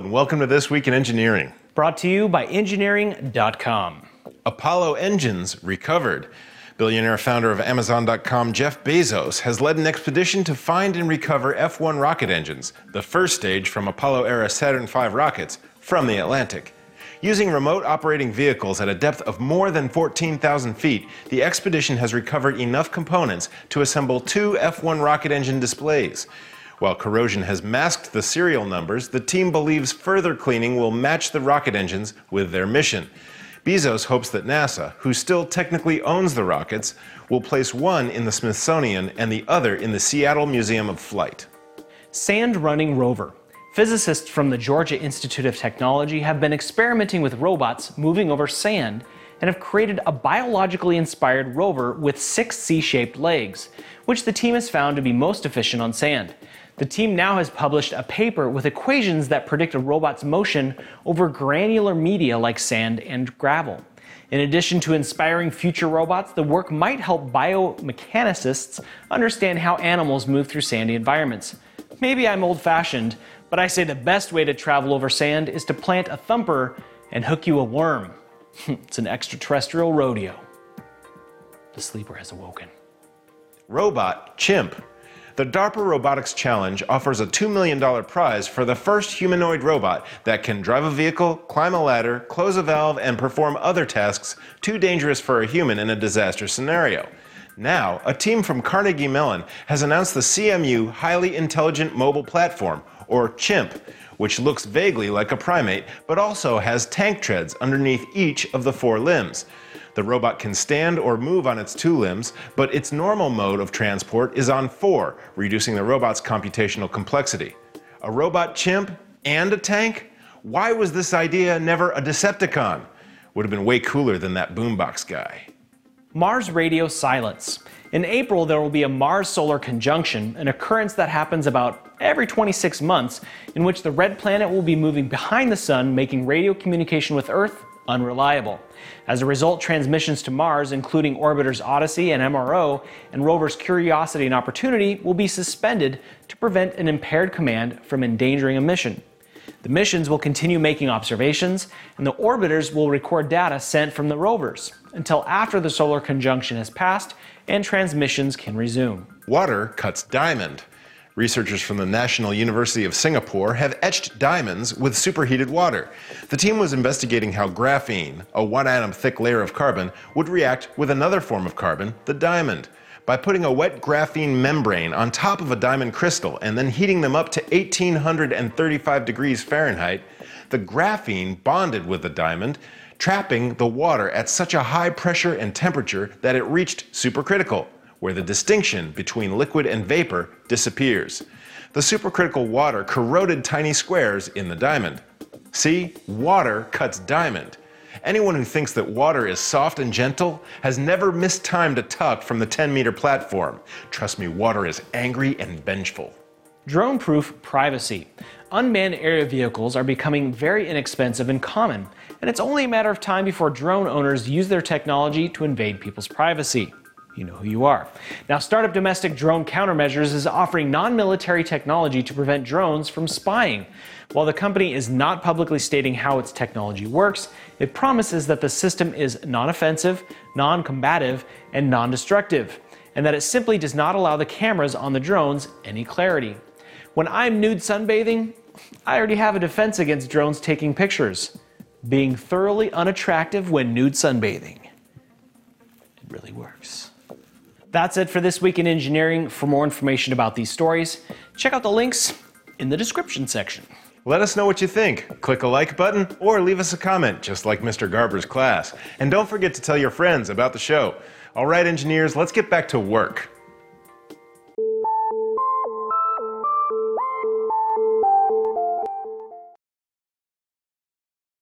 welcome to This Week in Engineering. Brought to you by Engineering.com. Apollo engines recovered. Billionaire founder of Amazon.com Jeff Bezos has led an expedition to find and recover F 1 rocket engines, the first stage from Apollo era Saturn V rockets, from the Atlantic. Using remote operating vehicles at a depth of more than 14,000 feet, the expedition has recovered enough components to assemble two F 1 rocket engine displays. While corrosion has masked the serial numbers, the team believes further cleaning will match the rocket engines with their mission. Bezos hopes that NASA, who still technically owns the rockets, will place one in the Smithsonian and the other in the Seattle Museum of Flight. Sand Running Rover. Physicists from the Georgia Institute of Technology have been experimenting with robots moving over sand and have created a biologically inspired rover with six C shaped legs, which the team has found to be most efficient on sand. The team now has published a paper with equations that predict a robot's motion over granular media like sand and gravel. In addition to inspiring future robots, the work might help biomechanicists understand how animals move through sandy environments. Maybe I'm old fashioned, but I say the best way to travel over sand is to plant a thumper and hook you a worm. it's an extraterrestrial rodeo. The sleeper has awoken. Robot Chimp. The DARPA Robotics Challenge offers a $2 million prize for the first humanoid robot that can drive a vehicle, climb a ladder, close a valve, and perform other tasks too dangerous for a human in a disaster scenario. Now, a team from Carnegie Mellon has announced the CMU Highly Intelligent Mobile Platform, or CHIMP, which looks vaguely like a primate but also has tank treads underneath each of the four limbs. The robot can stand or move on its two limbs, but its normal mode of transport is on four, reducing the robot's computational complexity. A robot chimp and a tank? Why was this idea never a Decepticon? Would have been way cooler than that boombox guy. Mars radio silence. In April, there will be a Mars solar conjunction, an occurrence that happens about every 26 months, in which the red planet will be moving behind the sun, making radio communication with Earth unreliable. As a result, transmissions to Mars, including orbiters Odyssey and MRO, and rovers Curiosity and Opportunity, will be suspended to prevent an impaired command from endangering a mission. The missions will continue making observations, and the orbiters will record data sent from the rovers until after the solar conjunction has passed and transmissions can resume. Water cuts diamond. Researchers from the National University of Singapore have etched diamonds with superheated water. The team was investigating how graphene, a one atom thick layer of carbon, would react with another form of carbon, the diamond. By putting a wet graphene membrane on top of a diamond crystal and then heating them up to 1835 degrees Fahrenheit, the graphene bonded with the diamond, trapping the water at such a high pressure and temperature that it reached supercritical where the distinction between liquid and vapor disappears. The supercritical water corroded tiny squares in the diamond. See, water cuts diamond. Anyone who thinks that water is soft and gentle has never mistimed a tuck from the 10 meter platform. Trust me, water is angry and vengeful. Drone proof privacy. Unmanned aerial vehicles are becoming very inexpensive and common, and it's only a matter of time before drone owners use their technology to invade people's privacy you know who you are. Now, Startup Domestic Drone Countermeasures is offering non military technology to prevent drones from spying. While the company is not publicly stating how its technology works, it promises that the system is non offensive, non combative, and non destructive, and that it simply does not allow the cameras on the drones any clarity. When I'm nude sunbathing, I already have a defense against drones taking pictures. Being thoroughly unattractive when nude sunbathing. It really works. That's it for this week in engineering. For more information about these stories, check out the links in the description section. Let us know what you think. Click a like button or leave us a comment, just like Mr. Garber's class. And don't forget to tell your friends about the show. All right, engineers, let's get back to work.